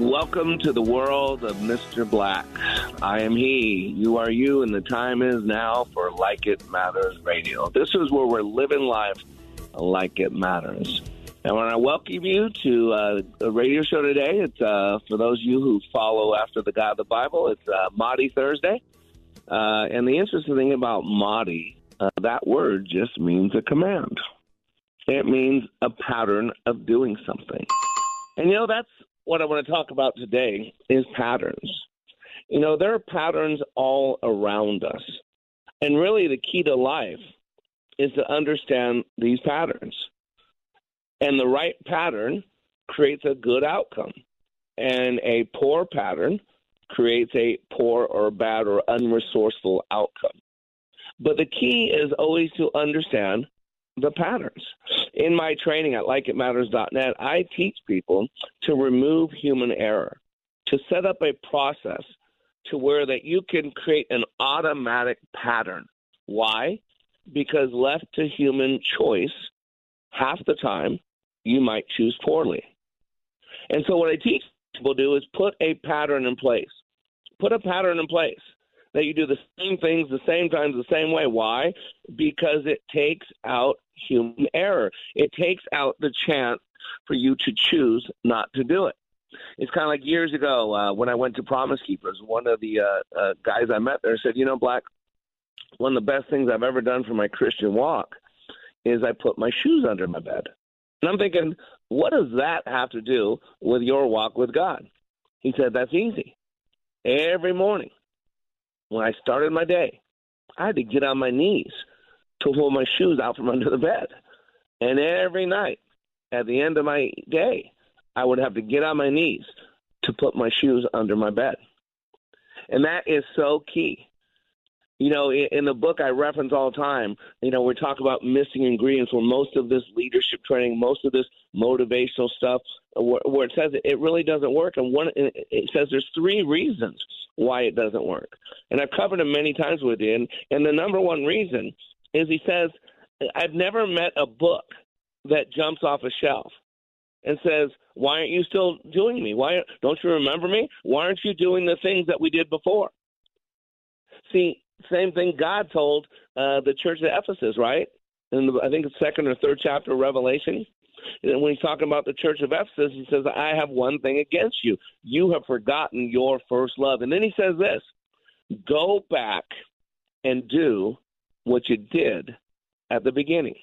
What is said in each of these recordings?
Welcome to the world of Mr. Black. I am he, you are you, and the time is now for Like It Matters Radio. This is where we're living life like it matters. And when I welcome you to uh, radio show today, it's uh, for those of you who follow after the God of the Bible, it's uh, Maundy Thursday. Uh, and the interesting thing about Maundy, uh, that word just means a command. It means a pattern of doing something. And you know, that's what I want to talk about today is patterns. You know, there are patterns all around us. And really, the key to life is to understand these patterns. And the right pattern creates a good outcome, and a poor pattern creates a poor or bad or unresourceful outcome. But the key is always to understand the patterns. In my training at likeitmatters.net, I teach people to remove human error, to set up a process to where that you can create an automatic pattern. Why? Because left to human choice, half the time you might choose poorly. And so what I teach people to do is put a pattern in place. Put a pattern in place that you do the same things the same times the same way. Why? Because it takes out human error. It takes out the chance for you to choose not to do it. It's kind of like years ago uh, when I went to Promise Keepers. One of the uh, uh, guys I met there said, "You know, Black, one of the best things I've ever done for my Christian walk is I put my shoes under my bed." And I'm thinking, what does that have to do with your walk with God? He said, "That's easy. Every morning when I started my day, I had to get on my knees to pull my shoes out from under the bed. And every night at the end of my day, I would have to get on my knees to put my shoes under my bed. And that is so key. You know, in the book I reference all the time, you know, we talk about missing ingredients where most of this leadership training, most of this motivational stuff, where, where it says it really doesn't work. And one, it says there's three reasons why it doesn't work. And I've covered them many times with you. And, and the number one reason is he says, I've never met a book that jumps off a shelf and says, "Why aren't you still doing me? Why don't you remember me? Why aren't you doing the things that we did before?" See, same thing God told uh, the church of Ephesus, right? In the, I think it's second or third chapter of Revelation. And when he's talking about the church of Ephesus, he says, "I have one thing against you: you have forgotten your first love." And then he says this: "Go back and do what you did at the beginning."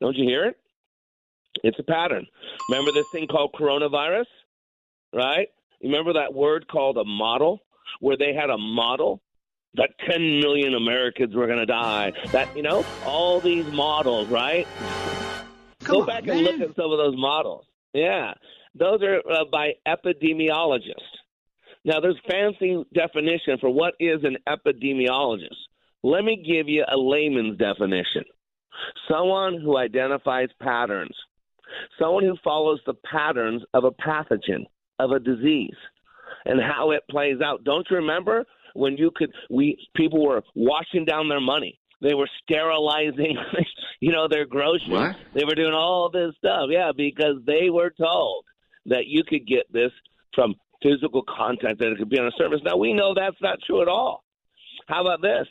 Don't you hear it? It's a pattern. Remember this thing called coronavirus, right? Remember that word called a model, where they had a model that 10 million Americans were going to die. That, you know, all these models, right? Come Go on, back man. and look at some of those models. Yeah. Those are uh, by epidemiologists. Now, there's fancy definition for what is an epidemiologist. Let me give you a layman's definition. Someone who identifies patterns. Someone who follows the patterns of a pathogen, of a disease, and how it plays out. Don't you remember when you could we people were washing down their money. They were sterilizing, you know, their groceries. What? They were doing all this stuff, yeah, because they were told that you could get this from physical contact, that it could be on a surface. Now we know that's not true at all. How about this?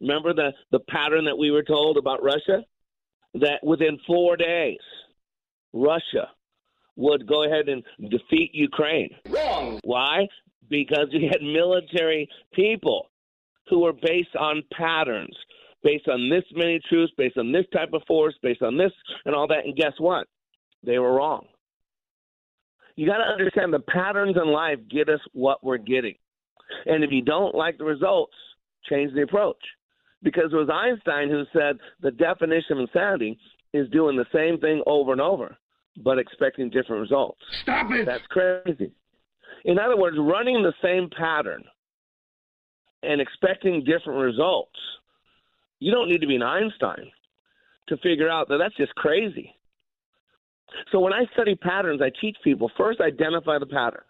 Remember the the pattern that we were told about Russia? That within four days, Russia would go ahead and defeat Ukraine. Wrong. Why? Because you had military people who were based on patterns, based on this many troops, based on this type of force, based on this and all that. And guess what? They were wrong. You got to understand the patterns in life get us what we're getting. And if you don't like the results, change the approach. Because it was Einstein who said the definition of insanity is doing the same thing over and over, but expecting different results. Stop it! That's crazy. In other words, running the same pattern and expecting different results, you don't need to be an Einstein to figure out that that's just crazy. So when I study patterns, I teach people first identify the pattern.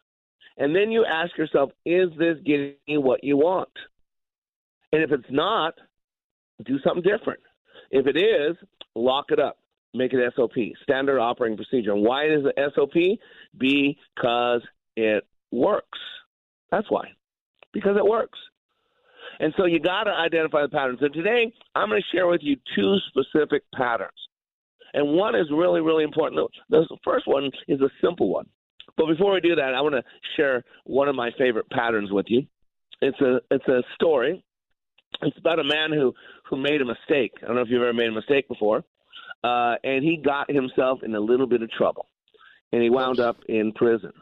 And then you ask yourself, is this getting you what you want? And if it's not, do something different. If it is, lock it up. Make it SOP, standard operating procedure. And why is it SOP? Because it works. That's why. Because it works. And so you got to identify the patterns. And today, I'm going to share with you two specific patterns. And one is really, really important. The first one is a simple one. But before we do that, I want to share one of my favorite patterns with you. It's a it's a story. It's about a man who who made a mistake. I don't know if you've ever made a mistake before, uh, and he got himself in a little bit of trouble, and he wound up in prison.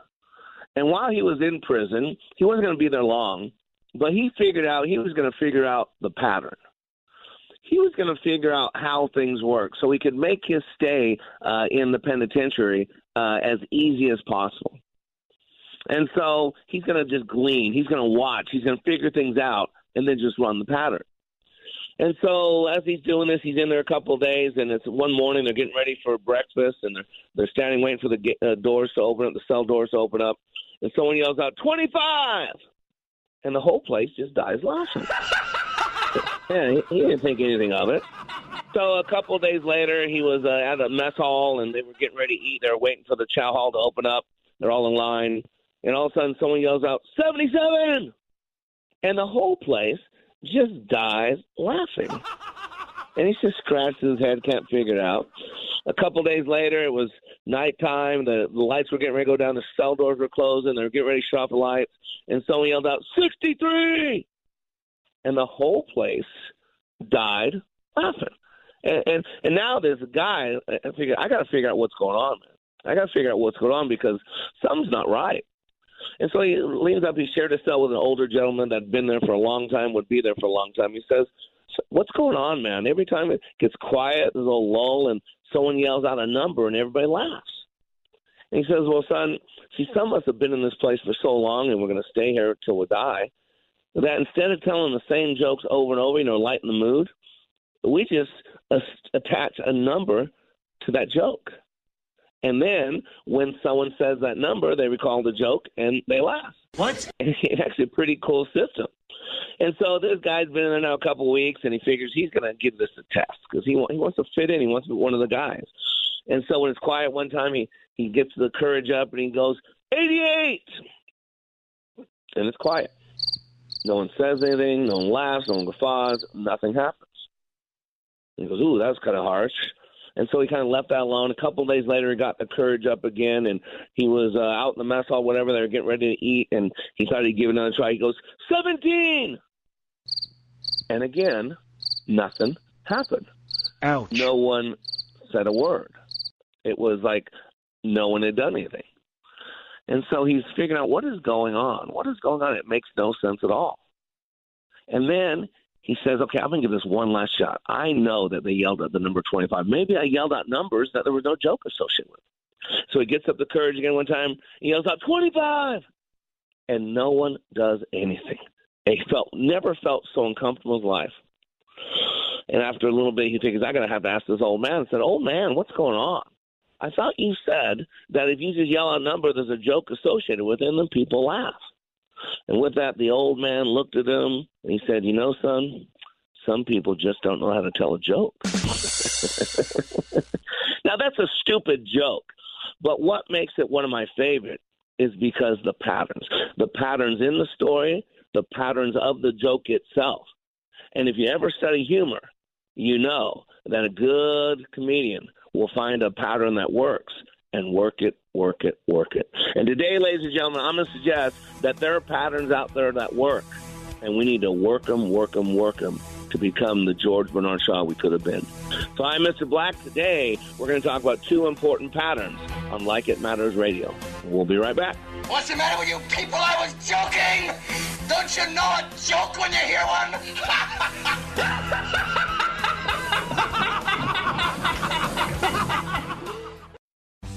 And while he was in prison, he wasn't going to be there long, but he figured out he was going to figure out the pattern he was going to figure out how things work so he could make his stay uh, in the penitentiary uh, as easy as possible. And so he's going to just glean. He's going to watch. He's going to figure things out and then just run the pattern. And so as he's doing this, he's in there a couple of days, and it's one morning. They're getting ready for breakfast, and they're they're standing waiting for the uh, doors to open up, the cell doors to open up, and someone yells out, 25! And the whole place just dies laughing. yeah, he, he didn't think anything of it. So a couple of days later, he was uh, at a mess hall, and they were getting ready to eat. They're waiting for the chow hall to open up. They're all in line, and all of a sudden, someone yells out, 77! And the whole place just dies laughing. And he just scratches his head, can't figure it out. A couple days later, it was nighttime. The, the lights were getting ready to go down. The cell doors were closing. They were getting ready to shut off the lights. And someone yelled out, 63! and the whole place died laughing. And and, and now a guy. I figure I got to figure out what's going on, man. I got to figure out what's going on because something's not right. And so he leans up. He shared a cell with an older gentleman that'd been there for a long time, would be there for a long time. He says, "What's going on, man? Every time it gets quiet, there's a lull, and someone yells out a number, and everybody laughs." And he says, "Well, son, see, some of us have been in this place for so long, and we're going to stay here till we die that instead of telling the same jokes over and over, you know, lighten the mood, we just attach a number to that joke. And then when someone says that number, they recall the joke and they laugh. What? It's actually a pretty cool system. And so this guy's been in there now a couple of weeks, and he figures he's going to give this a test because he he wants to fit in. He wants to be one of the guys. And so when it's quiet one time, he he gets the courage up and he goes eighty eight, and it's quiet. No one says anything. No one laughs. No one guffaws. Nothing happens. he goes, "Ooh, that was kind of harsh." And so he kind of left that alone. A couple of days later, he got the courage up again, and he was uh, out in the mess hall, whatever. They were getting ready to eat, and he thought he'd give another try. He goes, 17! And again, nothing happened. Ouch. No one said a word. It was like no one had done anything. And so he's figuring out what is going on. What is going on? It makes no sense at all. And then he says, okay, I'm going to give this one last shot. I know that they yelled at the number 25. Maybe I yelled out numbers that there was no joke associated with. So he gets up the courage again one time. He yells out 25, and no one does anything. He felt never felt so uncomfortable in his life. And after a little bit, he figures, I got to have to ask this old man. I said, old man, what's going on? I thought you said that if you just yell out a number, there's a joke associated with it, and then people laugh. And with that, the old man looked at him and he said, You know, son, some people just don't know how to tell a joke. now, that's a stupid joke, but what makes it one of my favorite is because the patterns. The patterns in the story, the patterns of the joke itself. And if you ever study humor, you know that a good comedian will find a pattern that works and work it, work it, work it. And today, ladies and gentlemen, I'm going to suggest that there are patterns out there that work, and we need to work them, work them, work them to become the George Bernard Shaw we could have been. So I'm Mr. Black. Today, we're going to talk about two important patterns on Like It Matters Radio. We'll be right back. What's the matter with you people? I was joking! Don't you know a joke when you hear one?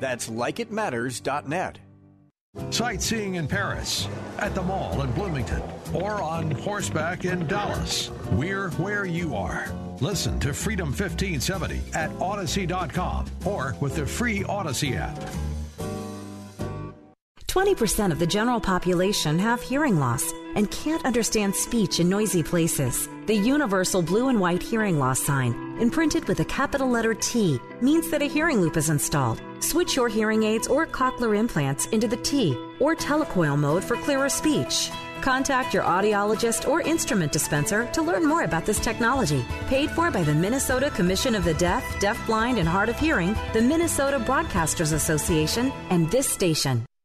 That's likeitmatters.net. Sightseeing in Paris, at the mall in Bloomington, or on horseback in Dallas. We're where you are. Listen to Freedom 1570 at Audacy.com or with the free Audacy app. 20% of the general population have hearing loss and can't understand speech in noisy places. The universal blue and white hearing loss sign, imprinted with a capital letter T, means that a hearing loop is installed. Switch your hearing aids or cochlear implants into the T or telecoil mode for clearer speech. Contact your audiologist or instrument dispenser to learn more about this technology. Paid for by the Minnesota Commission of the Deaf, Deafblind, and Hard of Hearing, the Minnesota Broadcasters Association, and this station.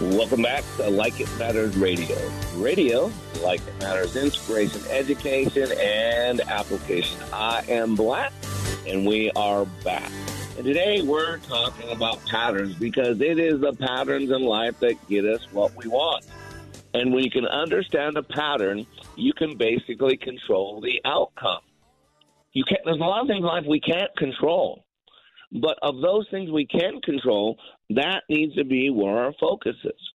Welcome back to Like It Matters Radio. Radio, like it matters, inspiration, education, and application. I am Black, and we are back. And today we're talking about patterns because it is the patterns in life that get us what we want. And when you can understand a pattern, you can basically control the outcome. You can't, there's a lot of things in life we can't control. But of those things we can control, that needs to be where our focus is.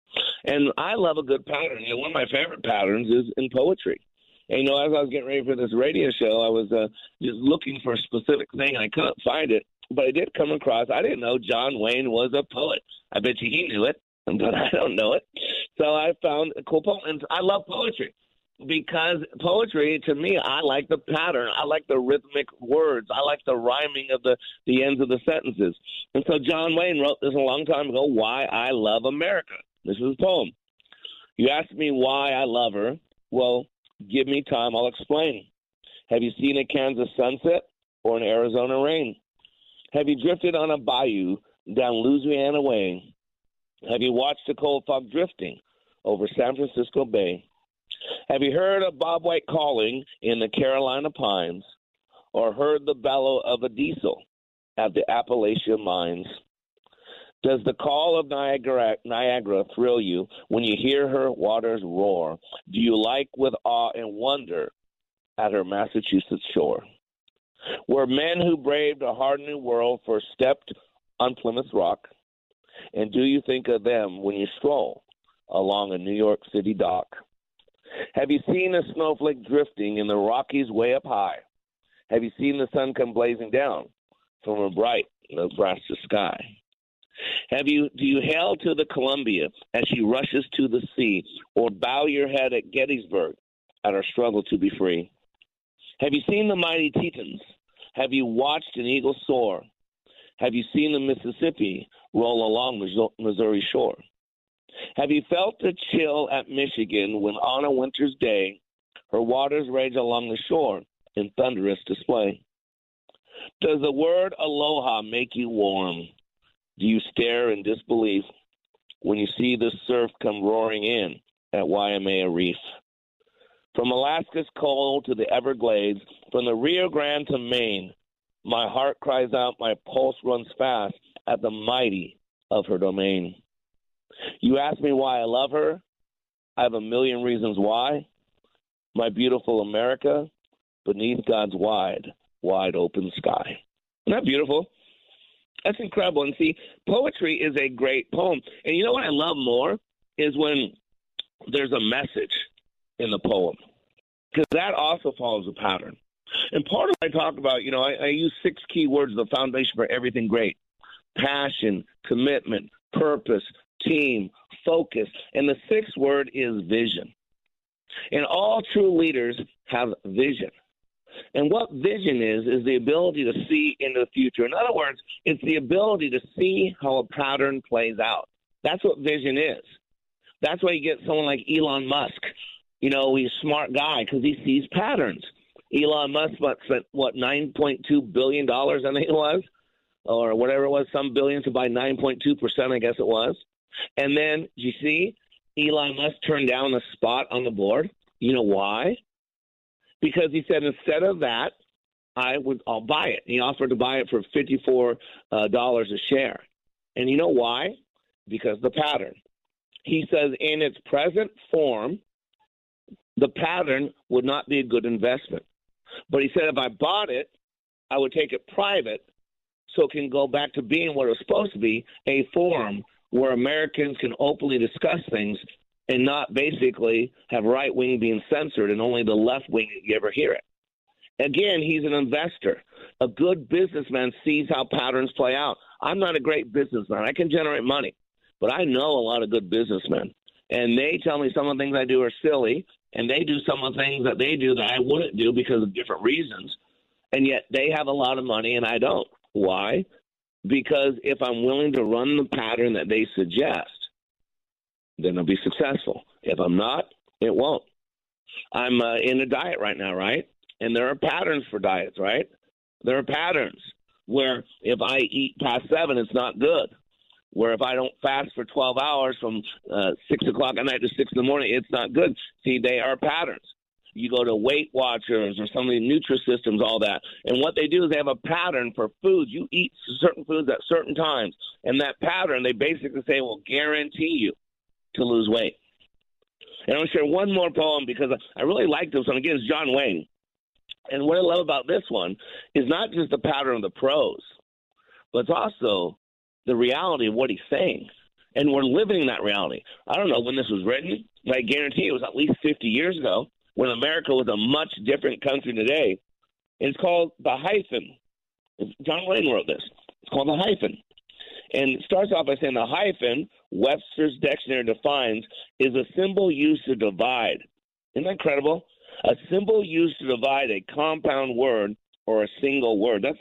And I love a good pattern. You know, one of my favorite patterns is in poetry. And, you know, as I was getting ready for this radio show, I was uh, just looking for a specific thing, and I couldn't find it. But I did come across, I didn't know John Wayne was a poet. I bet you he knew it, but I don't know it. So I found a cool poem. And I love poetry because poetry to me i like the pattern. I like the rhythmic words. I like the rhyming of the the ends of the sentences. And so john wayne wrote this a long time ago why i love america. This is a poem. You ask me why i love her. Well give me time i'll explain. Have you seen a kansas sunset or an arizona rain? Have you drifted on a bayou down louisiana way? Have you watched the cold fog drifting over san francisco bay have you heard of bobwhite calling in the Carolina Pines or heard the bellow of a diesel at the Appalachian mines? Does the call of Niagara, Niagara thrill you when you hear her waters roar? Do you like with awe and wonder at her Massachusetts shore? Where men who braved a hard new world first stepped on Plymouth Rock? And do you think of them when you stroll along a New York City dock? Have you seen a snowflake drifting in the Rockies way up high? Have you seen the sun come blazing down from a bright Nebraska sky? Have you do you hail to the Columbia as she rushes to the sea, or bow your head at Gettysburg at our struggle to be free? Have you seen the mighty Tetons? Have you watched an eagle soar? Have you seen the Mississippi roll along the Missouri shore? Have you felt the chill at Michigan when on a winter's day her waters rage along the shore in thunderous display? Does the word aloha make you warm? Do you stare in disbelief when you see the surf come roaring in at Waimea Reef? From Alaska's cold to the Everglades, from the Rio Grande to Maine, my heart cries out, my pulse runs fast at the mighty of her domain. You ask me why I love her? I have a million reasons why. My beautiful America, beneath God's wide, wide open sky. Isn't that beautiful? That's incredible. And see, poetry is a great poem. And you know what I love more is when there's a message in the poem, because that also follows a pattern. And part of what I talk about, you know, I, I use six key words, the foundation for everything great passion, commitment, purpose, team, focus. And the sixth word is vision. And all true leaders have vision. And what vision is, is the ability to see into the future. In other words, it's the ability to see how a pattern plays out. That's what vision is. That's why you get someone like Elon Musk. You know, he's a smart guy because he sees patterns. Elon Musk spent, what, $9.2 billion, I think it was, or whatever it was, some billion to buy 9.2%, I guess it was. And then, you see, Elon Musk turned down the spot on the board. You know why? Because he said instead of that, I would I'll buy it. He offered to buy it for fifty four uh, dollars a share. And you know why? Because the pattern. He says in its present form, the pattern would not be a good investment. But he said if I bought it, I would take it private so it can go back to being what it was supposed to be a forum where Americans can openly discuss things and not basically have right wing being censored and only the left wing you ever hear it. Again, he's an investor. A good businessman sees how patterns play out. I'm not a great businessman. I can generate money, but I know a lot of good businessmen. And they tell me some of the things I do are silly, and they do some of the things that they do that I wouldn't do because of different reasons. And yet they have a lot of money and I don't. Why? Because if I'm willing to run the pattern that they suggest, then I'll be successful. If I'm not, it won't. I'm uh, in a diet right now, right? And there are patterns for diets, right? There are patterns where if I eat past seven, it's not good. Where if I don't fast for 12 hours from uh, six o'clock at night to six in the morning, it's not good. See, they are patterns. You go to Weight Watchers or some of the Nutrisystems, all that. And what they do is they have a pattern for foods. You eat certain foods at certain times. And that pattern, they basically say, will guarantee you to lose weight. And I'm going to share one more poem because I really like this one. Again, it's John Wayne. And what I love about this one is not just the pattern of the prose, but it's also the reality of what he's saying. And we're living that reality. I don't know when this was written, but I guarantee it was at least 50 years ago when America was a much different country today. It's called The Hyphen. John Wayne wrote this. It's called The Hyphen. And it starts off by saying the hyphen, Webster's dictionary defines, is a symbol used to divide. Isn't that incredible? A symbol used to divide a compound word or a single word. That's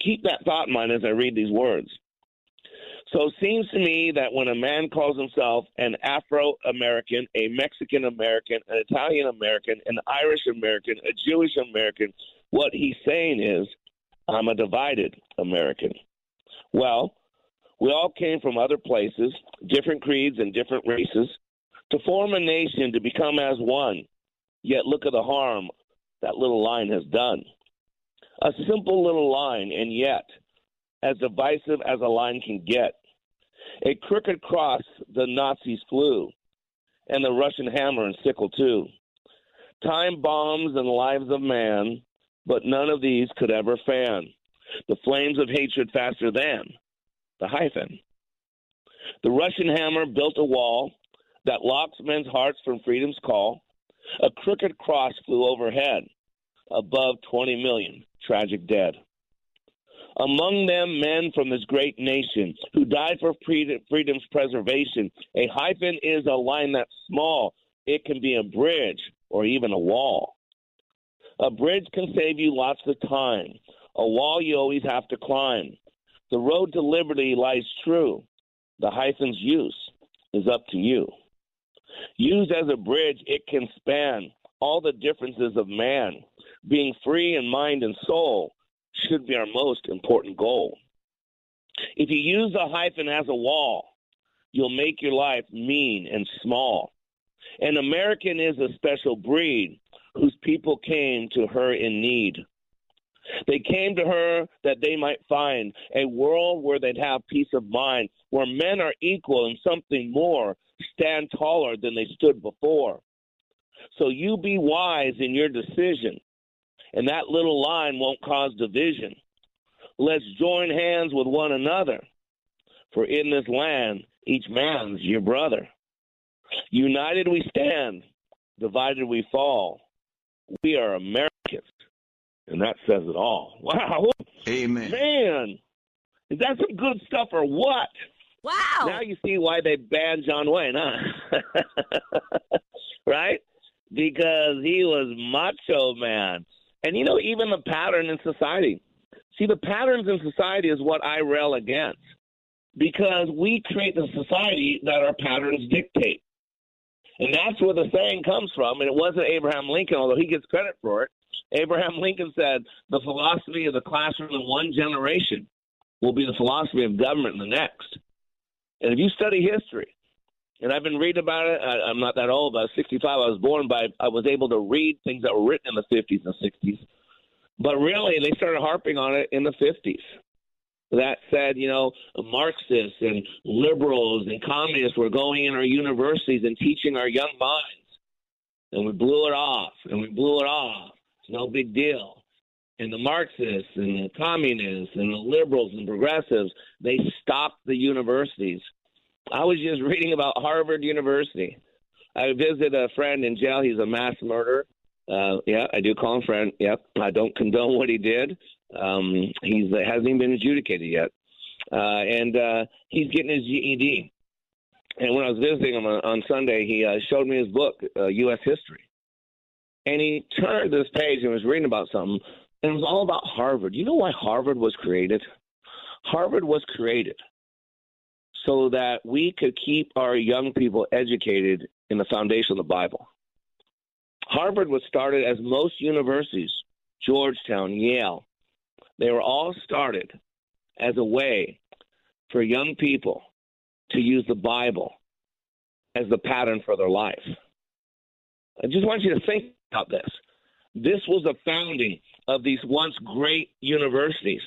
keep that thought in mind as I read these words. So it seems to me that when a man calls himself an Afro American, a Mexican American, an Italian American, an Irish American, a Jewish American, what he's saying is, I'm a divided American. Well, we all came from other places, different creeds and different races, to form a nation to become as one. Yet look at the harm that little line has done. A simple little line, and yet as divisive as a line can get. A crooked cross the Nazis flew, and the Russian hammer and sickle too. Time bombs and lives of man, but none of these could ever fan the flames of hatred faster than the hyphen. The Russian hammer built a wall that locks men's hearts from freedom's call. A crooked cross flew overhead, above 20 million tragic dead. Among them, men from this great nation who died for freedom's preservation. A hyphen is a line that's small. It can be a bridge or even a wall. A bridge can save you lots of time. A wall you always have to climb. The road to liberty lies true. The hyphen's use is up to you. Used as a bridge, it can span all the differences of man. Being free in mind and soul should be our most important goal. If you use the hyphen as a wall, you'll make your life mean and small. An American is a special breed whose people came to her in need. They came to her that they might find a world where they'd have peace of mind, where men are equal and something more, stand taller than they stood before. So you be wise in your decision, and that little line won't cause division. Let's join hands with one another, for in this land, each man's your brother. United we stand, divided we fall. We are Americans. And that says it all. Wow. Amen. Man, is that some good stuff or what? Wow. Now you see why they banned John Wayne, huh? right? Because he was macho man. And you know, even the pattern in society. See, the patterns in society is what I rail against. Because we create the society that our patterns dictate. And that's where the saying comes from. And it wasn't Abraham Lincoln, although he gets credit for it. Abraham Lincoln said, the philosophy of the classroom in one generation will be the philosophy of government in the next. And if you study history, and I've been reading about it, I, I'm not that old, I was 65, I was born, but I, I was able to read things that were written in the 50s and 60s. But really, they started harping on it in the 50s. That said, you know, Marxists and liberals and communists were going in our universities and teaching our young minds. And we blew it off, and we blew it off. It's no big deal. And the Marxists and the communists and the liberals and progressives, they stopped the universities. I was just reading about Harvard University. I visited a friend in jail. He's a mass murderer. Uh, yeah, I do call him friend. Yep, I don't condone what he did. Um, he's uh, hasn't even been adjudicated yet, uh, and uh, he's getting his GED. And when I was visiting him on, on Sunday, he uh, showed me his book, uh, U.S. History, and he turned this page and was reading about something, and it was all about Harvard. You know why Harvard was created? Harvard was created so that we could keep our young people educated in the foundation of the Bible. Harvard was started as most universities, Georgetown, Yale, they were all started as a way for young people to use the Bible as the pattern for their life. I just want you to think about this. This was the founding of these once great universities.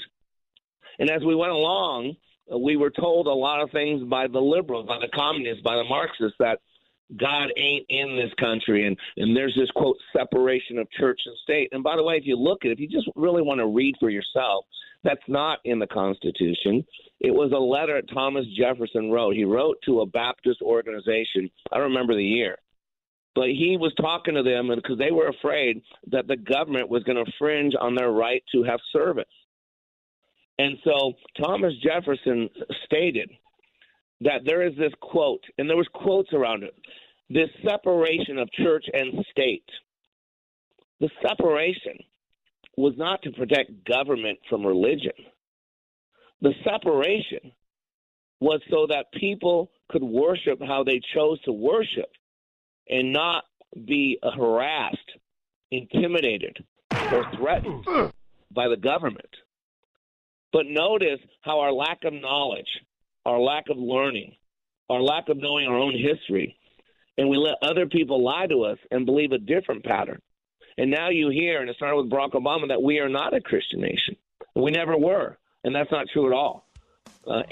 And as we went along, we were told a lot of things by the liberals, by the communists, by the Marxists that God ain't in this country, and and there's this quote separation of church and state. And by the way, if you look at it, if you just really want to read for yourself, that's not in the Constitution. It was a letter Thomas Jefferson wrote. He wrote to a Baptist organization. I don't remember the year, but he was talking to them because they were afraid that the government was going to fringe on their right to have service. And so Thomas Jefferson stated that there is this quote, and there was quotes around it, this separation of church and state. The separation was not to protect government from religion. The separation was so that people could worship how they chose to worship and not be harassed, intimidated, or threatened by the government. But notice how our lack of knowledge our lack of learning, our lack of knowing our own history, and we let other people lie to us and believe a different pattern. And now you hear, and it started with Barack Obama, that we are not a Christian nation. We never were, and that's not true at all. uh,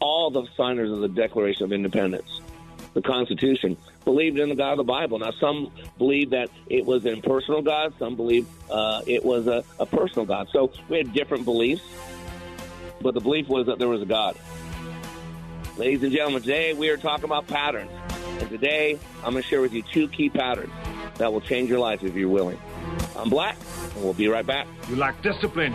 all the signers of the Declaration of Independence, the Constitution, believed in the God of the Bible. Now, some believe that it was an impersonal God. Some believe uh, it was a, a personal God. So we had different beliefs, but the belief was that there was a God. Ladies and gentlemen, today we are talking about patterns. And today I'm going to share with you two key patterns that will change your life if you're willing. I'm Black, and we'll be right back. You lack discipline.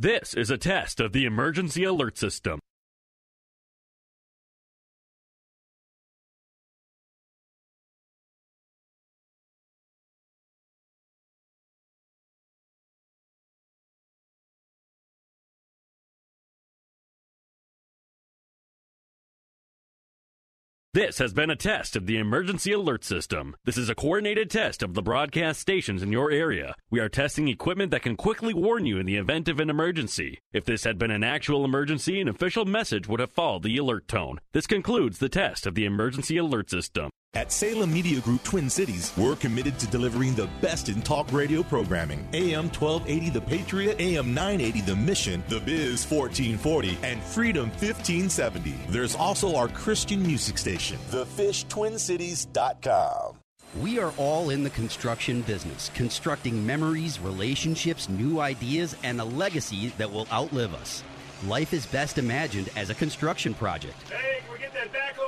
This is a test of the emergency alert system. This has been a test of the emergency alert system. This is a coordinated test of the broadcast stations in your area. We are testing equipment that can quickly warn you in the event of an emergency. If this had been an actual emergency, an official message would have followed the alert tone. This concludes the test of the emergency alert system. At Salem Media Group Twin Cities, we're committed to delivering the best in talk radio programming. AM 1280 The Patriot, AM 980 The Mission, The Biz 1440, and Freedom 1570. There's also our Christian music station, thefishtwincities.com. We are all in the construction business, constructing memories, relationships, new ideas, and a legacy that will outlive us. Life is best imagined as a construction project. Hey, can we get that backhoe over here?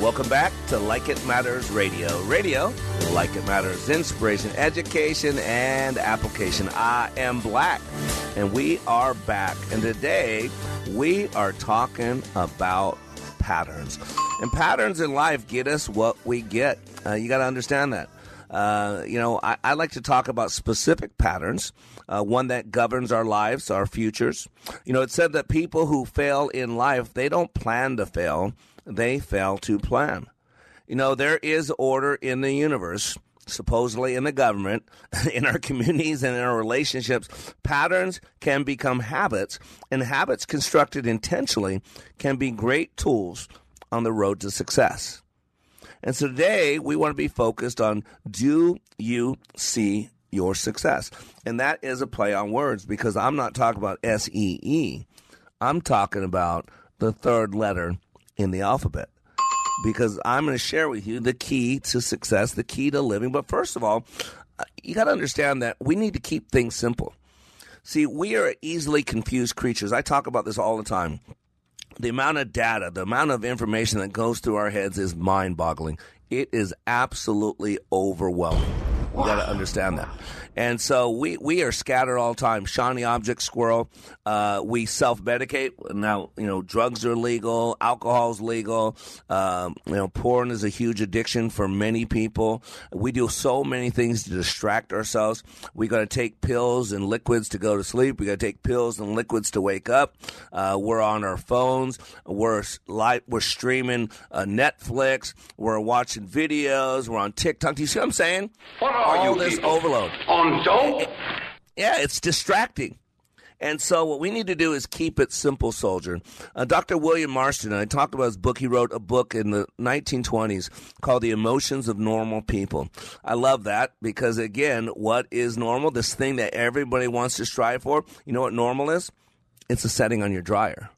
Welcome back to Like It Matters Radio. Radio, like it matters, inspiration, education, and application. I am Black, and we are back. And today we are talking about patterns. And patterns in life get us what we get. Uh, you got to understand that. Uh, you know, I, I, like to talk about specific patterns, uh, one that governs our lives, our futures. You know, it said that people who fail in life, they don't plan to fail, they fail to plan. You know, there is order in the universe, supposedly in the government, in our communities, and in our relationships. Patterns can become habits, and habits constructed intentionally can be great tools on the road to success. And so today we want to be focused on do you see your success? And that is a play on words because I'm not talking about S E E. I'm talking about the third letter in the alphabet. Because I'm going to share with you the key to success, the key to living. But first of all, uh, you got to understand that we need to keep things simple. See, we are easily confused creatures. I talk about this all the time the amount of data, the amount of information that goes through our heads is mind boggling. It is absolutely overwhelming. You got to understand that. And so we, we are scattered all the time. Shiny object squirrel. Uh, we self medicate. Now, you know, drugs are legal, alcohol's legal. Um, you know, porn is a huge addiction for many people. We do so many things to distract ourselves. We got to take pills and liquids to go to sleep. We got to take pills and liquids to wake up. Uh, we're on our phones. We're live, we're streaming uh, Netflix. We're watching videos. We're on TikTok. Do you see what I'm saying? What are All you this people? overload. On dope? Yeah, it's distracting. And so, what we need to do is keep it simple, soldier. Uh, Dr. William Marston, I talked about his book. He wrote a book in the 1920s called The Emotions of Normal People. I love that because, again, what is normal? This thing that everybody wants to strive for. You know what normal is? It's a setting on your dryer.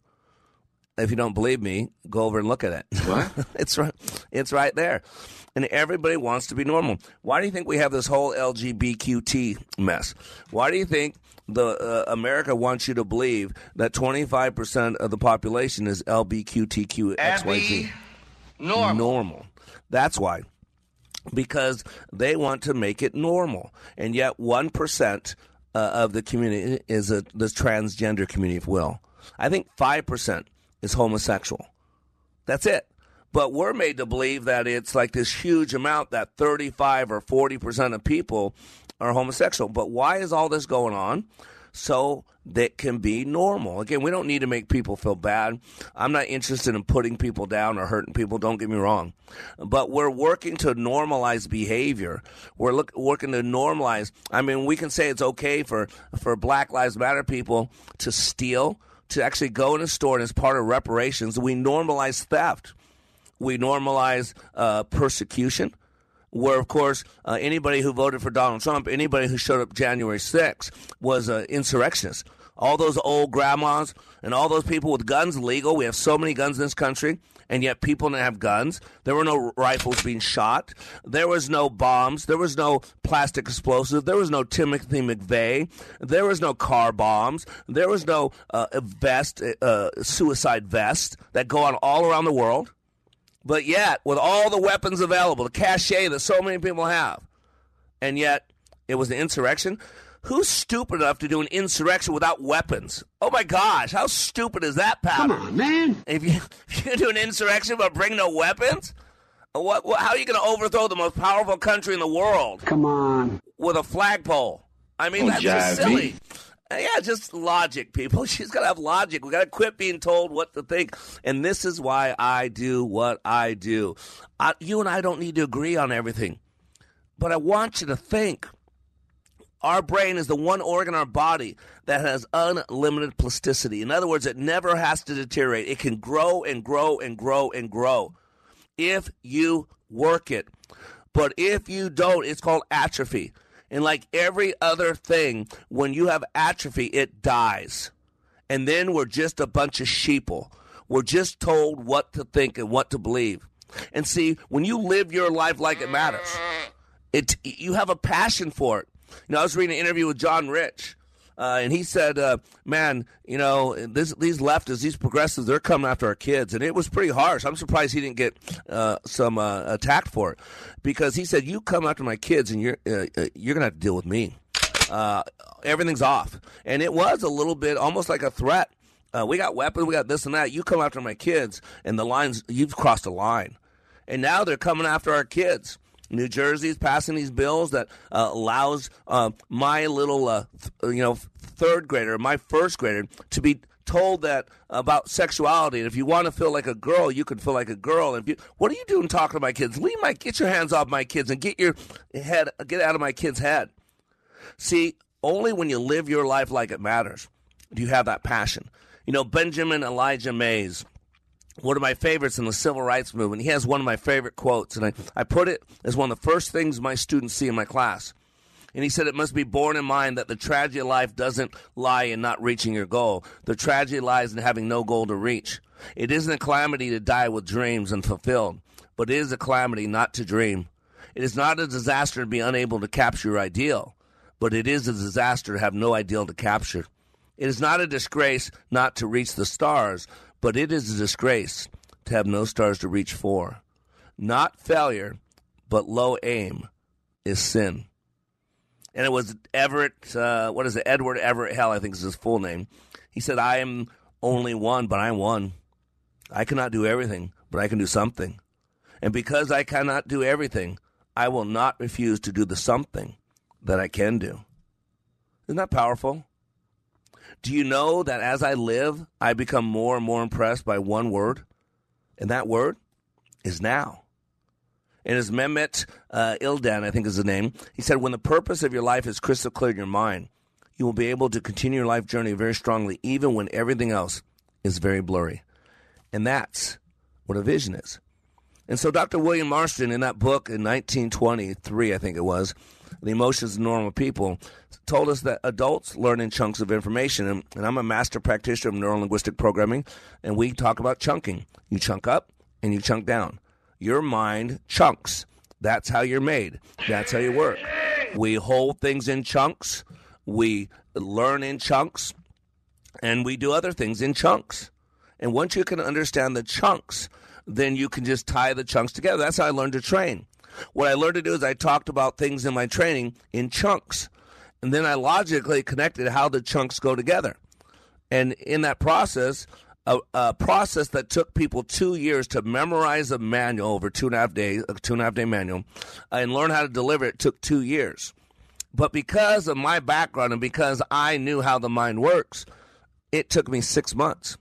If you don't believe me, go over and look at it. What? it's right. It's right there, and everybody wants to be normal. Why do you think we have this whole LGBTQT mess? Why do you think the uh, America wants you to believe that 25 percent of the population is LBQTQXYZ? normal. Normal. That's why. Because they want to make it normal, and yet one percent uh, of the community is a, the transgender community, if will. I think five percent is homosexual. That's it. But we're made to believe that it's like this huge amount that 35 or 40% of people are homosexual. But why is all this going on? So that can be normal. Again, we don't need to make people feel bad. I'm not interested in putting people down or hurting people, don't get me wrong. But we're working to normalize behavior. We're look, working to normalize. I mean, we can say it's okay for, for Black Lives Matter people to steal, to actually go in a store and as part of reparations, we normalize theft. We normalize uh, persecution, where, of course, uh, anybody who voted for Donald Trump, anybody who showed up January 6th was an insurrectionist. All those old grandmas and all those people with guns legal. We have so many guns in this country, and yet people didn't have guns. There were no rifles being shot. There was no bombs. There was no plastic explosive. There was no Timothy McVeigh. There was no car bombs. There was no uh, vest, uh, suicide vest that go on all around the world. But yet, with all the weapons available, the cachet that so many people have, and yet it was an insurrection. Who's stupid enough to do an insurrection without weapons? Oh my gosh, how stupid is that, Pat? Come on, man. If you, if you do an insurrection but bring no weapons, uh, what, what, how are you going to overthrow the most powerful country in the world? Come on. With a flagpole. I mean, Don't that's just silly. me. Uh, Yeah, just logic, people. She's got to have logic. We got to quit being told what to think. And this is why I do what I do. I, you and I don't need to agree on everything, but I want you to think. Our brain is the one organ in our body that has unlimited plasticity. In other words, it never has to deteriorate. It can grow and grow and grow and grow if you work it. But if you don't, it's called atrophy. And like every other thing, when you have atrophy, it dies. And then we're just a bunch of sheeple. We're just told what to think and what to believe. And see, when you live your life like it matters, it you have a passion for it. You know, I was reading an interview with John Rich, uh, and he said, uh, "Man, you know, this, these leftists, these progressives, they're coming after our kids, and it was pretty harsh. I'm surprised he didn't get uh, some uh, attacked for it, because he said, "You come after my kids, and you're uh, uh, you're gonna have to deal with me. Everything's off." And it was a little bit almost like a threat. We got weapons, we got this and that. You come after my kids, and the lines you've crossed a line. And now they're coming after our kids. New Jersey is passing these bills that uh, allows uh, my little, uh, th- you know, third grader, my first grader, to be told that about sexuality. And if you want to feel like a girl, you can feel like a girl. And if you, what are you doing talking to my kids? Leave my, get your hands off my kids and get your head, get out of my kid's head. See, only when you live your life like it matters do you have that passion. You know, Benjamin Elijah Mays one of my favorites in the civil rights movement. He has one of my favorite quotes, and I, I put it as one of the first things my students see in my class. And he said, It must be borne in mind that the tragedy of life doesn't lie in not reaching your goal. The tragedy lies in having no goal to reach. It isn't a calamity to die with dreams unfulfilled, but it is a calamity not to dream. It is not a disaster to be unable to capture your ideal, but it is a disaster to have no ideal to capture. It is not a disgrace not to reach the stars, but it is a disgrace to have no stars to reach for. Not failure, but low aim is sin. and it was Everett. Uh, what is it? Edward Everett Hale, I think is his full name. He said, "I am only one, but I am one. I cannot do everything, but I can do something. And because I cannot do everything, I will not refuse to do the something that I can do." Isn't that powerful? Do you know that as I live, I become more and more impressed by one word? And that word is now. And as Mehmet uh, Ildan, I think is the name, he said, when the purpose of your life is crystal clear in your mind, you will be able to continue your life journey very strongly, even when everything else is very blurry. And that's what a vision is. And so Dr. William Marston, in that book in 1923, I think it was, The Emotions of Normal People, told us that adults learn in chunks of information. And, and I'm a master practitioner of neurolinguistic programming, and we talk about chunking. You chunk up and you chunk down. Your mind chunks. That's how you're made. That's how you work. We hold things in chunks. We learn in chunks. And we do other things in chunks. And once you can understand the chunks, then you can just tie the chunks together. That's how I learned to train. What I learned to do is I talked about things in my training in chunks. And then I logically connected how the chunks go together. And in that process, a, a, process that took people two years to memorize a manual over two and a half days, a two and a half day manual, uh, and learn how to deliver it took two years. But because of my background and because I knew how the mind works, it took me six months.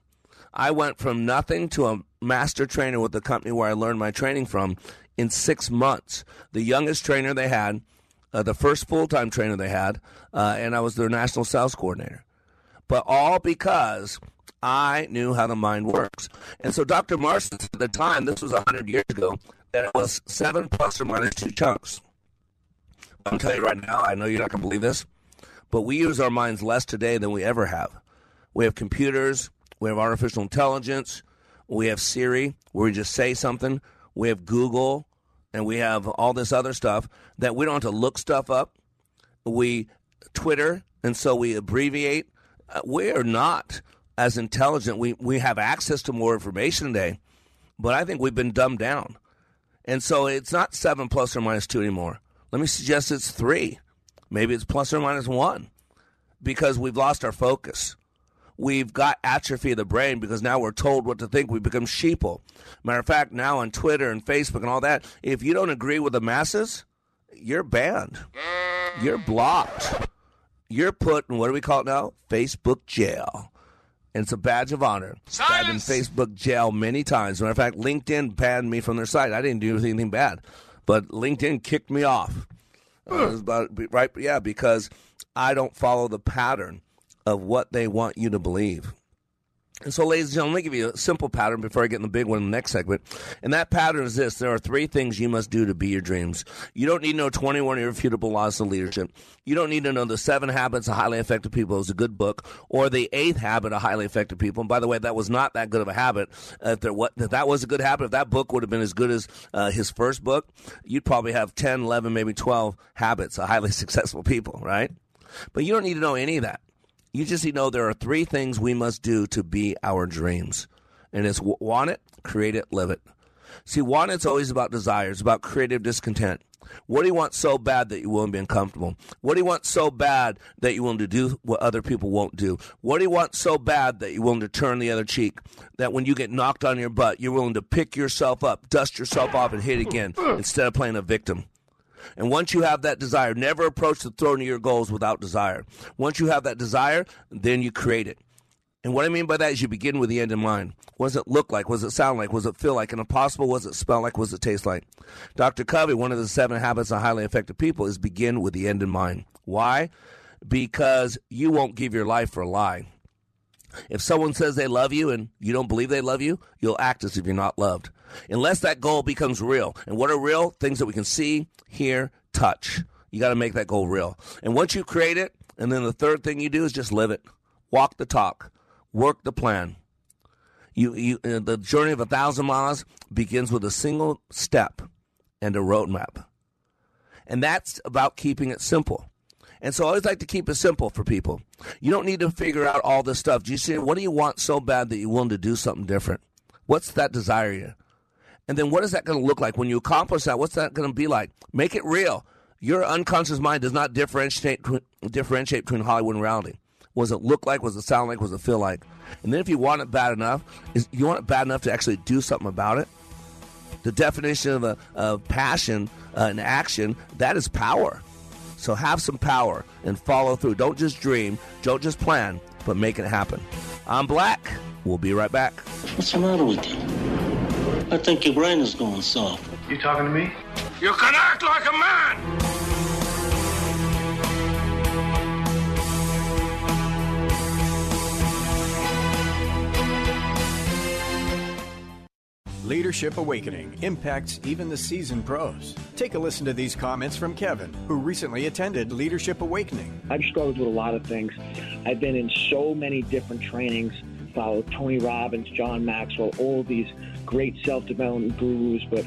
I went from nothing to a master trainer with the company where I learned my training from in six months. The youngest trainer they had, uh, the first full time trainer they had, uh, and I was their national sales coordinator. But all because I knew how the mind works. And so Dr. Marston at the time, this was 100 years ago, that it was seven plus or minus two chunks. I'm telling you right now, I know you're not going to believe this, but we use our minds less today than we ever have. We have computers, we have artificial intelligence, we have Siri, where we just say something, we have Google, and we have all this other stuff that we don't have to look stuff up. We Twitter, and so we abbreviate. Uh, we are not as intelligent. We we have access to more information today, but I think we've been dumbed down, and so it's not seven plus or minus two anymore. Let me suggest it's three, maybe it's plus or minus one, because we've lost our focus. We've got atrophy of the brain because now we're told what to think. We become sheeple. Matter of fact, now on Twitter and Facebook and all that, if you don't agree with the masses, you're banned. You're blocked. You're put in what do we call it now? Facebook jail and it's a badge of honor. I've been Facebook jail many times. Matter of fact, LinkedIn banned me from their site. I didn't do anything bad, but LinkedIn kicked me off. Uh, about, right? Yeah, because I don't follow the pattern of what they want you to believe. And so, ladies and gentlemen, let me give you a simple pattern before I get in the big one in the next segment. And that pattern is this there are three things you must do to be your dreams. You don't need to know 21 irrefutable laws of leadership. You don't need to know the seven habits of highly effective people. Was a good book. Or the eighth habit of highly effective people. And by the way, that was not that good of a habit. If, there, if that was a good habit, if that book would have been as good as uh, his first book, you'd probably have 10, 11, maybe 12 habits of highly successful people, right? But you don't need to know any of that. You just to know there are three things we must do to be our dreams. And it's want it, create it, live it. See, want it's always about desires, about creative discontent. What do you want so bad that you won't be uncomfortable? What do you want so bad that you willing to do what other people won't do? What do you want so bad that you're willing to turn the other cheek? That when you get knocked on your butt, you're willing to pick yourself up, dust yourself off, and hit again instead of playing a victim. And once you have that desire, never approach the throne of your goals without desire. Once you have that desire, then you create it. And what I mean by that is you begin with the end in mind. What does it look like? What does it sound like? What does it feel like? And if possible, what does it smell like? What does it taste like? Dr. Covey, one of the seven habits of highly effective people is begin with the end in mind. Why? Because you won't give your life for a lie. If someone says they love you and you don't believe they love you, you'll act as if you're not loved. Unless that goal becomes real. And what are real? Things that we can see, hear, touch. You got to make that goal real. And once you create it, and then the third thing you do is just live it. Walk the talk. Work the plan. You, you, uh, the journey of a thousand miles begins with a single step and a roadmap. And that's about keeping it simple. And so I always like to keep it simple for people. You don't need to figure out all this stuff. Do you see what do you want so bad that you're willing to do something different? What's that desire? And then what is that going to look like when you accomplish that? What's that going to be like? Make it real. Your unconscious mind does not differentiate differentiate between Hollywood and reality. What does it look like? What does it sound like? What does it feel like? And then if you want it bad enough, is you want it bad enough to actually do something about it. The definition of, a, of passion uh, and action that is power. So have some power and follow through. Don't just dream, don't just plan, but make it happen. I'm Black. We'll be right back. What's the matter with you? I think your brain is going soft. You talking to me? You can act like a man! Leadership Awakening impacts even the seasoned pros. Take a listen to these comments from Kevin, who recently attended Leadership Awakening. I've struggled with a lot of things. I've been in so many different trainings, followed Tony Robbins, John Maxwell, all these great self-development gurus, but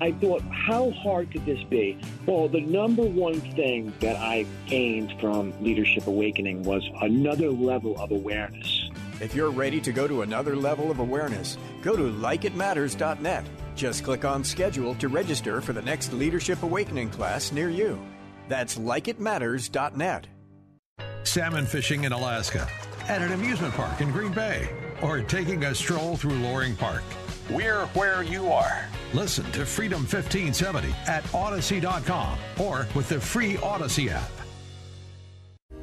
I thought, how hard could this be? Well, the number one thing that I gained from Leadership Awakening was another level of awareness. If you're ready to go to another level of awareness, go to likeitmatters.net. Just click on schedule to register for the next Leadership Awakening class near you. That's likeitmatters.net. Salmon fishing in Alaska, at an amusement park in Green Bay, or taking a stroll through Loring Park. We're where you are. Listen to Freedom 1570 at Odyssey.com or with the free Odyssey app.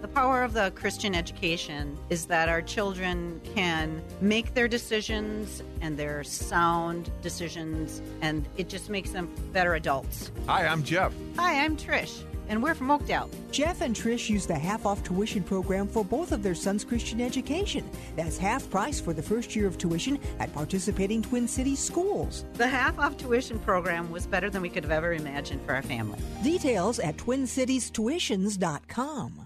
The power of the Christian education is that our children can make their decisions and their sound decisions, and it just makes them better adults. Hi, I'm Jeff. Hi, I'm Trish, and we're from Oakdale. Jeff and Trish use the half off tuition program for both of their sons' Christian education. That's half price for the first year of tuition at participating Twin Cities schools. The half off tuition program was better than we could have ever imagined for our family. Details at twincitiestuitions.com.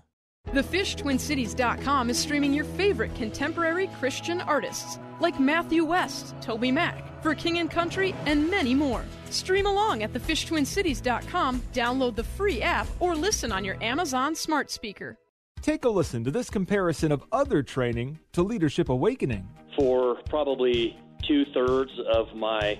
TheFishTwinCities.com is streaming your favorite contemporary Christian artists like Matthew West, TobyMac, For King and Country, and many more. Stream along at TheFishTwinCities.com, download the free app, or listen on your Amazon smart speaker. Take a listen to this comparison of other training to Leadership Awakening. For probably two thirds of my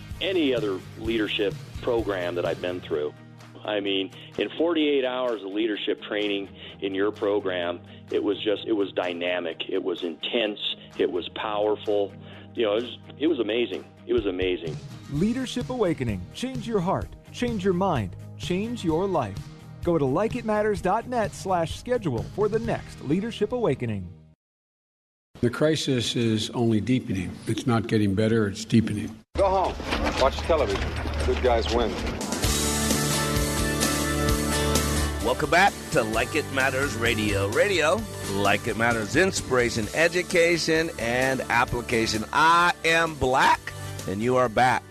any other leadership program that I've been through. I mean, in 48 hours of leadership training in your program, it was just, it was dynamic. It was intense. It was powerful. You know, it was, it was amazing. It was amazing. Leadership Awakening. Change your heart. Change your mind. Change your life. Go to likeitmatters.net slash schedule for the next Leadership Awakening. The crisis is only deepening. It's not getting better, it's deepening. Go home. Watch television. Good guys win. Welcome back to Like It Matters Radio. Radio, like it matters, inspiration, education, and application. I am Black, and you are back.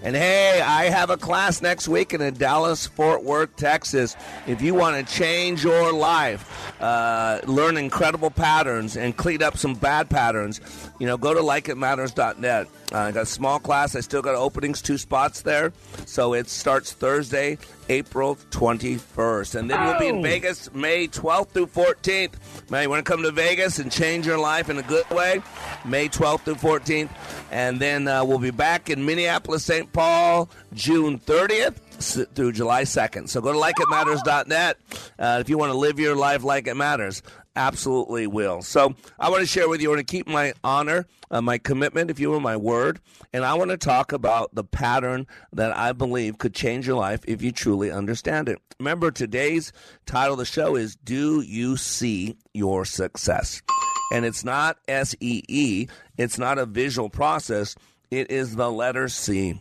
And hey, I have a class next week in Dallas, Fort Worth, Texas. If you want to change your life, uh, learn incredible patterns, and clean up some bad patterns, you know, go to likeitmatters.net. Uh, I got a small class. I still got openings, two spots there. So it starts Thursday, April 21st. And then we'll be in Vegas May 12th through 14th. Man, you want to come to Vegas and change your life in a good way? May 12th through 14th. And then uh, we'll be back in Minneapolis, St. Paul, June 30th through July 2nd. So go to likeitmatters.net uh, if you want to live your life like it matters. Absolutely will. So I want to share with you, I want to keep my honor, uh, my commitment, if you will, my word. And I want to talk about the pattern that I believe could change your life if you truly understand it. Remember, today's title of the show is Do You See Your Success? And it's not S E E, it's not a visual process, it is the letter C.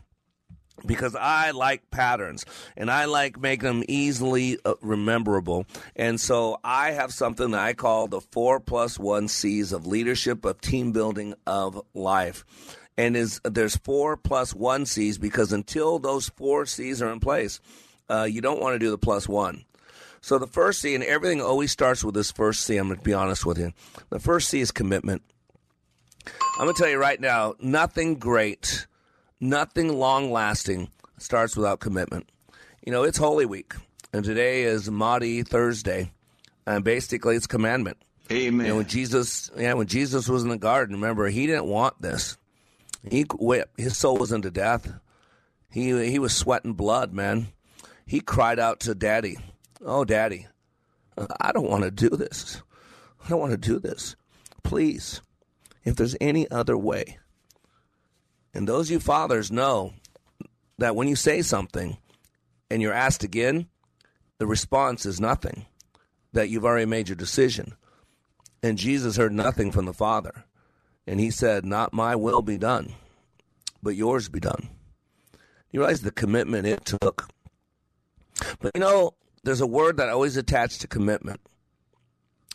because I like patterns and I like making them easily uh, rememberable. And so I have something that I call the four plus one C's of leadership, of team building, of life. And is there's four plus one C's because until those four C's are in place, uh, you don't want to do the plus one. So the first C, and everything always starts with this first C. I'm going to be honest with you. The first C is commitment. I'm going to tell you right now, nothing great Nothing long lasting starts without commitment. You know, it's Holy Week, and today is Maundy Thursday, and basically it's commandment. Amen. You know, when Jesus, yeah, when Jesus was in the garden, remember he didn't want this. He whipped. His soul was into death. He he was sweating blood, man. He cried out to Daddy, "Oh, Daddy, I don't want to do this. I don't want to do this. Please, if there's any other way, and those you fathers know that when you say something and you're asked again, the response is nothing, that you've already made your decision. And Jesus heard nothing from the Father. And he said, Not my will be done, but yours be done. You realize the commitment it took. But you know, there's a word that I always attach to commitment,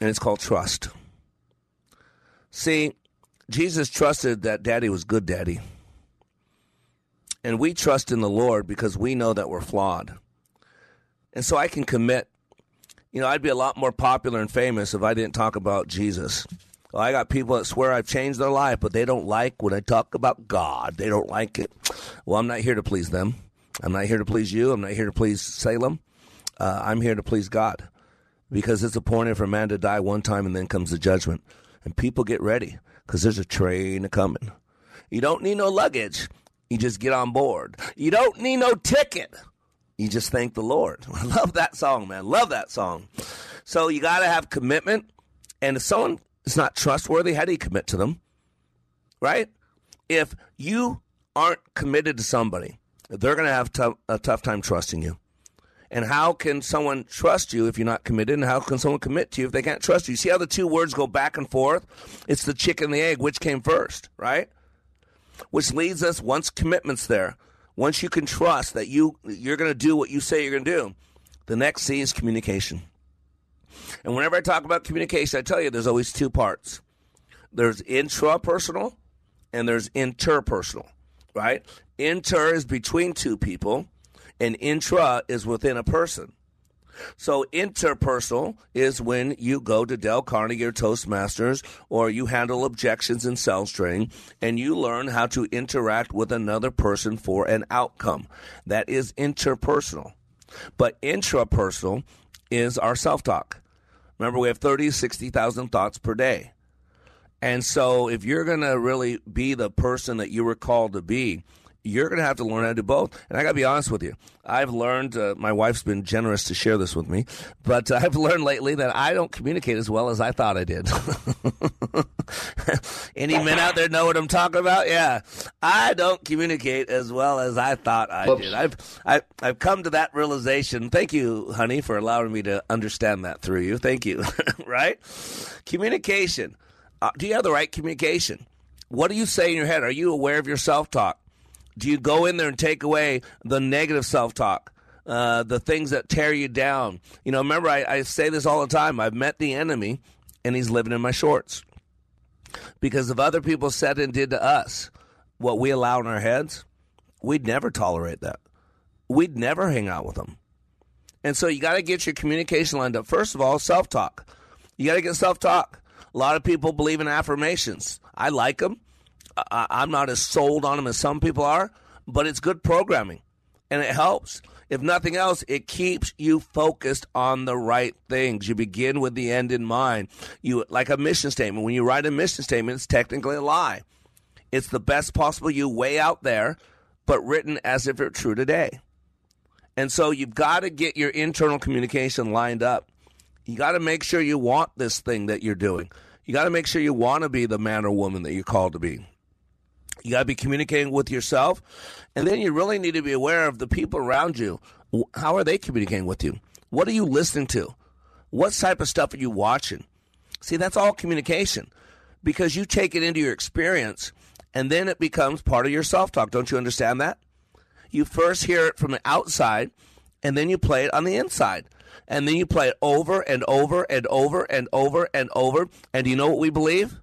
and it's called trust. See, Jesus trusted that daddy was good daddy. And we trust in the Lord because we know that we're flawed. And so I can commit. You know, I'd be a lot more popular and famous if I didn't talk about Jesus. Well, I got people that swear I've changed their life, but they don't like when I talk about God. They don't like it. Well, I'm not here to please them. I'm not here to please you. I'm not here to please Salem. Uh, I'm here to please God because it's appointed for man to die one time and then comes the judgment. And people get ready because there's a train coming. You don't need no luggage. You just get on board. You don't need no ticket. You just thank the Lord. I love that song, man. Love that song. So you got to have commitment. And if someone is not trustworthy, how do you commit to them? Right? If you aren't committed to somebody, they're going to have tough, a tough time trusting you. And how can someone trust you if you're not committed? And how can someone commit to you if they can't trust you? See how the two words go back and forth? It's the chicken and the egg. Which came first, right? Which leads us once commitments there, once you can trust that you you're going to do what you say you're going to do, the next C is communication. And whenever I talk about communication, I tell you there's always two parts. There's intrapersonal and there's interpersonal, right? Inter is between two people and intra is within a person. So interpersonal is when you go to Dale Carnegie or Toastmasters or you handle objections in sales training and you learn how to interact with another person for an outcome. That is interpersonal. But intrapersonal is our self-talk. Remember, we have 30, 60,000 thoughts per day. And so if you're going to really be the person that you were called to be, you're going to have to learn how to do both. And I got to be honest with you. I've learned, uh, my wife's been generous to share this with me, but I've learned lately that I don't communicate as well as I thought I did. Any men out there know what I'm talking about? Yeah. I don't communicate as well as I thought I Oops. did. I've, I, I've come to that realization. Thank you, honey, for allowing me to understand that through you. Thank you. right? Communication. Uh, do you have the right communication? What do you say in your head? Are you aware of your self talk? Do you go in there and take away the negative self talk? Uh, the things that tear you down. You know, remember, I, I say this all the time. I've met the enemy, and he's living in my shorts. Because if other people said and did to us what we allow in our heads, we'd never tolerate that. We'd never hang out with them. And so you got to get your communication lined up. First of all, self talk. You got to get self talk. A lot of people believe in affirmations. I like them. I, am not as sold on them as some people are, but it's good programming and it helps. If nothing else, it keeps you focused on the right things. You begin with the end in mind. You like a mission statement. When you write a mission statement, it's technically a lie. It's the best possible you way out there, but written as if it's true today. And so you've got to get your internal communication lined up. You got to make sure you want this thing that you're doing. You got to make sure you want to be the man or woman that you're called to be. You got to be communicating with yourself. And then you really need to be aware of the people around you. How are they communicating with you? What are you listening to? What type of stuff are you watching? See, that's all communication because you take it into your experience and then it becomes part of your self talk. Don't you understand that? You first hear it from the outside, and then you play it on the inside. And then you play it over and over and over and over and over. And do you know what we believe?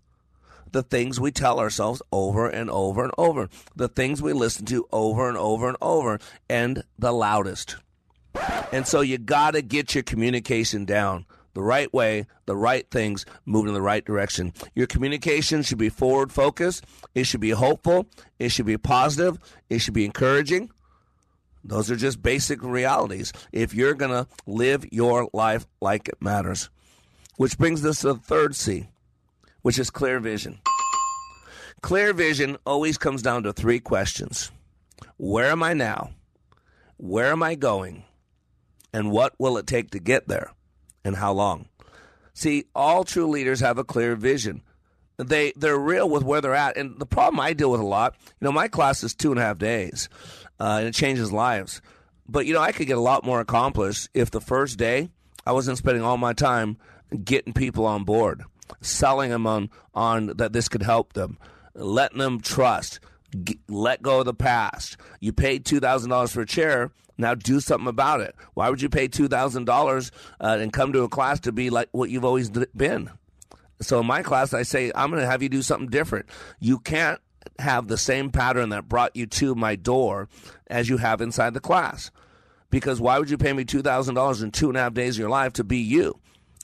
The things we tell ourselves over and over and over. The things we listen to over and over and over. And the loudest. And so you got to get your communication down the right way, the right things, moving in the right direction. Your communication should be forward focused. It should be hopeful. It should be positive. It should be encouraging. Those are just basic realities if you're going to live your life like it matters. Which brings us to the third C, which is clear vision. Clear vision always comes down to three questions Where am I now? Where am I going? And what will it take to get there? And how long? See, all true leaders have a clear vision. They they're real with where they're at. And the problem I deal with a lot, you know, my class is two and a half days, uh, and it changes lives. But you know, I could get a lot more accomplished if the first day I wasn't spending all my time getting people on board, selling them on on that this could help them, letting them trust, G- let go of the past. You paid two thousand dollars for a chair. Now do something about it. Why would you pay two thousand uh, dollars and come to a class to be like what you've always been? So in my class, I say I'm going to have you do something different. You can't have the same pattern that brought you to my door as you have inside the class. Because why would you pay me two thousand dollars in two and a half days of your life to be you?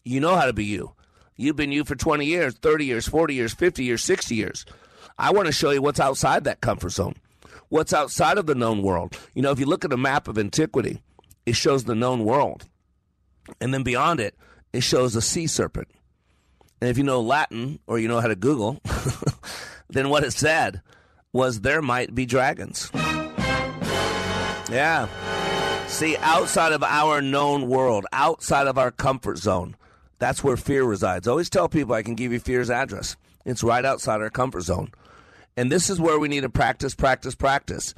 You know how to be you. You've been you for 20 years, 30 years, 40 years, 50 years, 60 years. I want to show you what's outside that comfort zone, what's outside of the known world. You know, if you look at a map of antiquity, it shows the known world. And then beyond it, it shows a sea serpent. And if you know Latin or you know how to Google, then what it said was there might be dragons. Yeah. See, outside of our known world, outside of our comfort zone, that's where fear resides. I always tell people I can give you fear's address. It's right outside our comfort zone. And this is where we need to practice, practice, practice.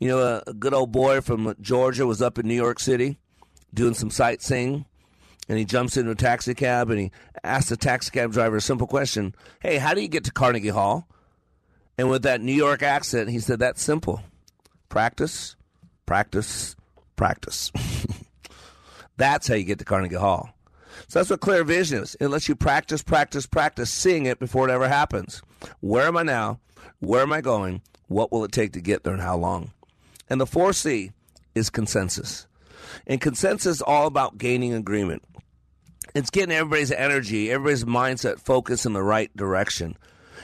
You know, a, a good old boy from Georgia was up in New York City doing some sightseeing, and he jumps into a taxi cab and he asks the taxi cab driver a simple question Hey, how do you get to Carnegie Hall? And with that New York accent, he said, That's simple practice, practice, practice. that's how you get to Carnegie Hall. So that's what clear vision is. It lets you practice, practice, practice seeing it before it ever happens. Where am I now? Where am I going? What will it take to get there and how long? And the 4C is consensus. And consensus is all about gaining agreement. It's getting everybody's energy, everybody's mindset focused in the right direction.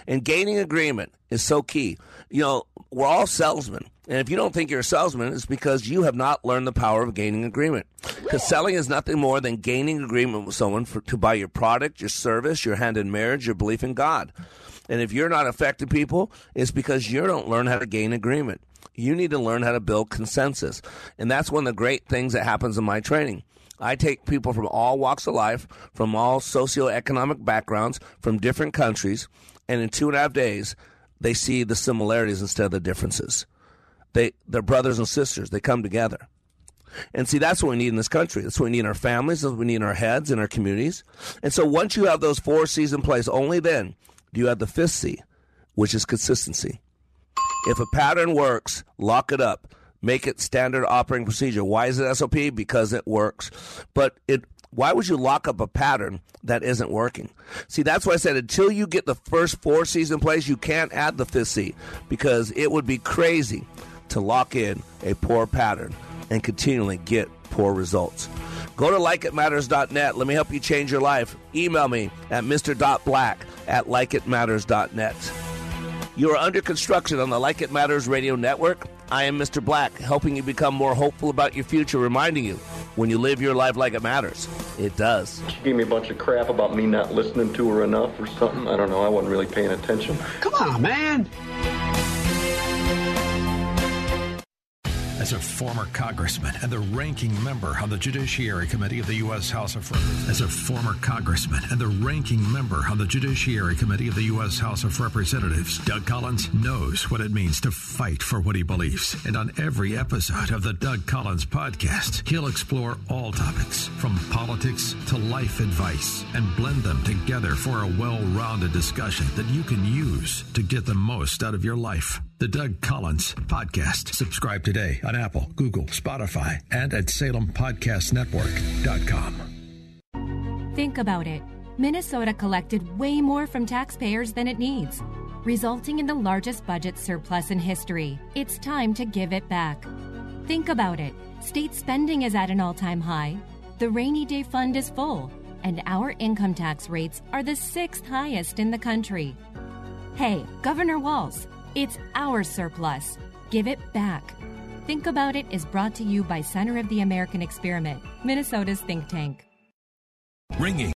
And gaining agreement is so key. You know, we're all salesmen. And if you don't think you're a salesman, it's because you have not learned the power of gaining agreement. Because selling is nothing more than gaining agreement with someone for, to buy your product, your service, your hand in marriage, your belief in God. And if you're not affecting people, it's because you don't learn how to gain agreement. You need to learn how to build consensus. And that's one of the great things that happens in my training. I take people from all walks of life, from all socioeconomic backgrounds, from different countries, and in two and a half days, they see the similarities instead of the differences. They, they're brothers and sisters. They come together. And see, that's what we need in this country. That's what we need in our families. That's what we need in our heads, in our communities. And so once you have those four C's in place, only then do you have the fifth C, which is consistency. If a pattern works, lock it up. Make it standard operating procedure. Why is it SOP? Because it works. But it why would you lock up a pattern that isn't working? See, that's why I said until you get the first four C's in place, you can't add the fifth C because it would be crazy to lock in a poor pattern and continually get poor results. Go to likeitmatters.net. Let me help you change your life. Email me at mr.black at likeitmatters.net. You are under construction on the Like It Matters radio network. I am Mr. Black, helping you become more hopeful about your future, reminding you when you live your life like it matters, it does. She gave me a bunch of crap about me not listening to her enough or something. I don't know. I wasn't really paying attention. Come on, man. As a former congressman and the ranking member on the Judiciary Committee of the U.S. House of Representatives, as a former congressman and the ranking member on the Judiciary Committee of the U.S. House of Representatives, Doug Collins knows what it means to fight for what he believes. And on every episode of the Doug Collins podcast, he'll explore all topics from politics to life advice and blend them together for a well rounded discussion that you can use to get the most out of your life. The Doug Collins Podcast. Subscribe today on Apple, Google, Spotify, and at SalemPodcastNetwork.com. Think about it. Minnesota collected way more from taxpayers than it needs, resulting in the largest budget surplus in history. It's time to give it back. Think about it. State spending is at an all time high, the rainy day fund is full, and our income tax rates are the sixth highest in the country. Hey, Governor Walz, it's our surplus. Give it back. Think About It is brought to you by Center of the American Experiment, Minnesota's think tank. Ringing.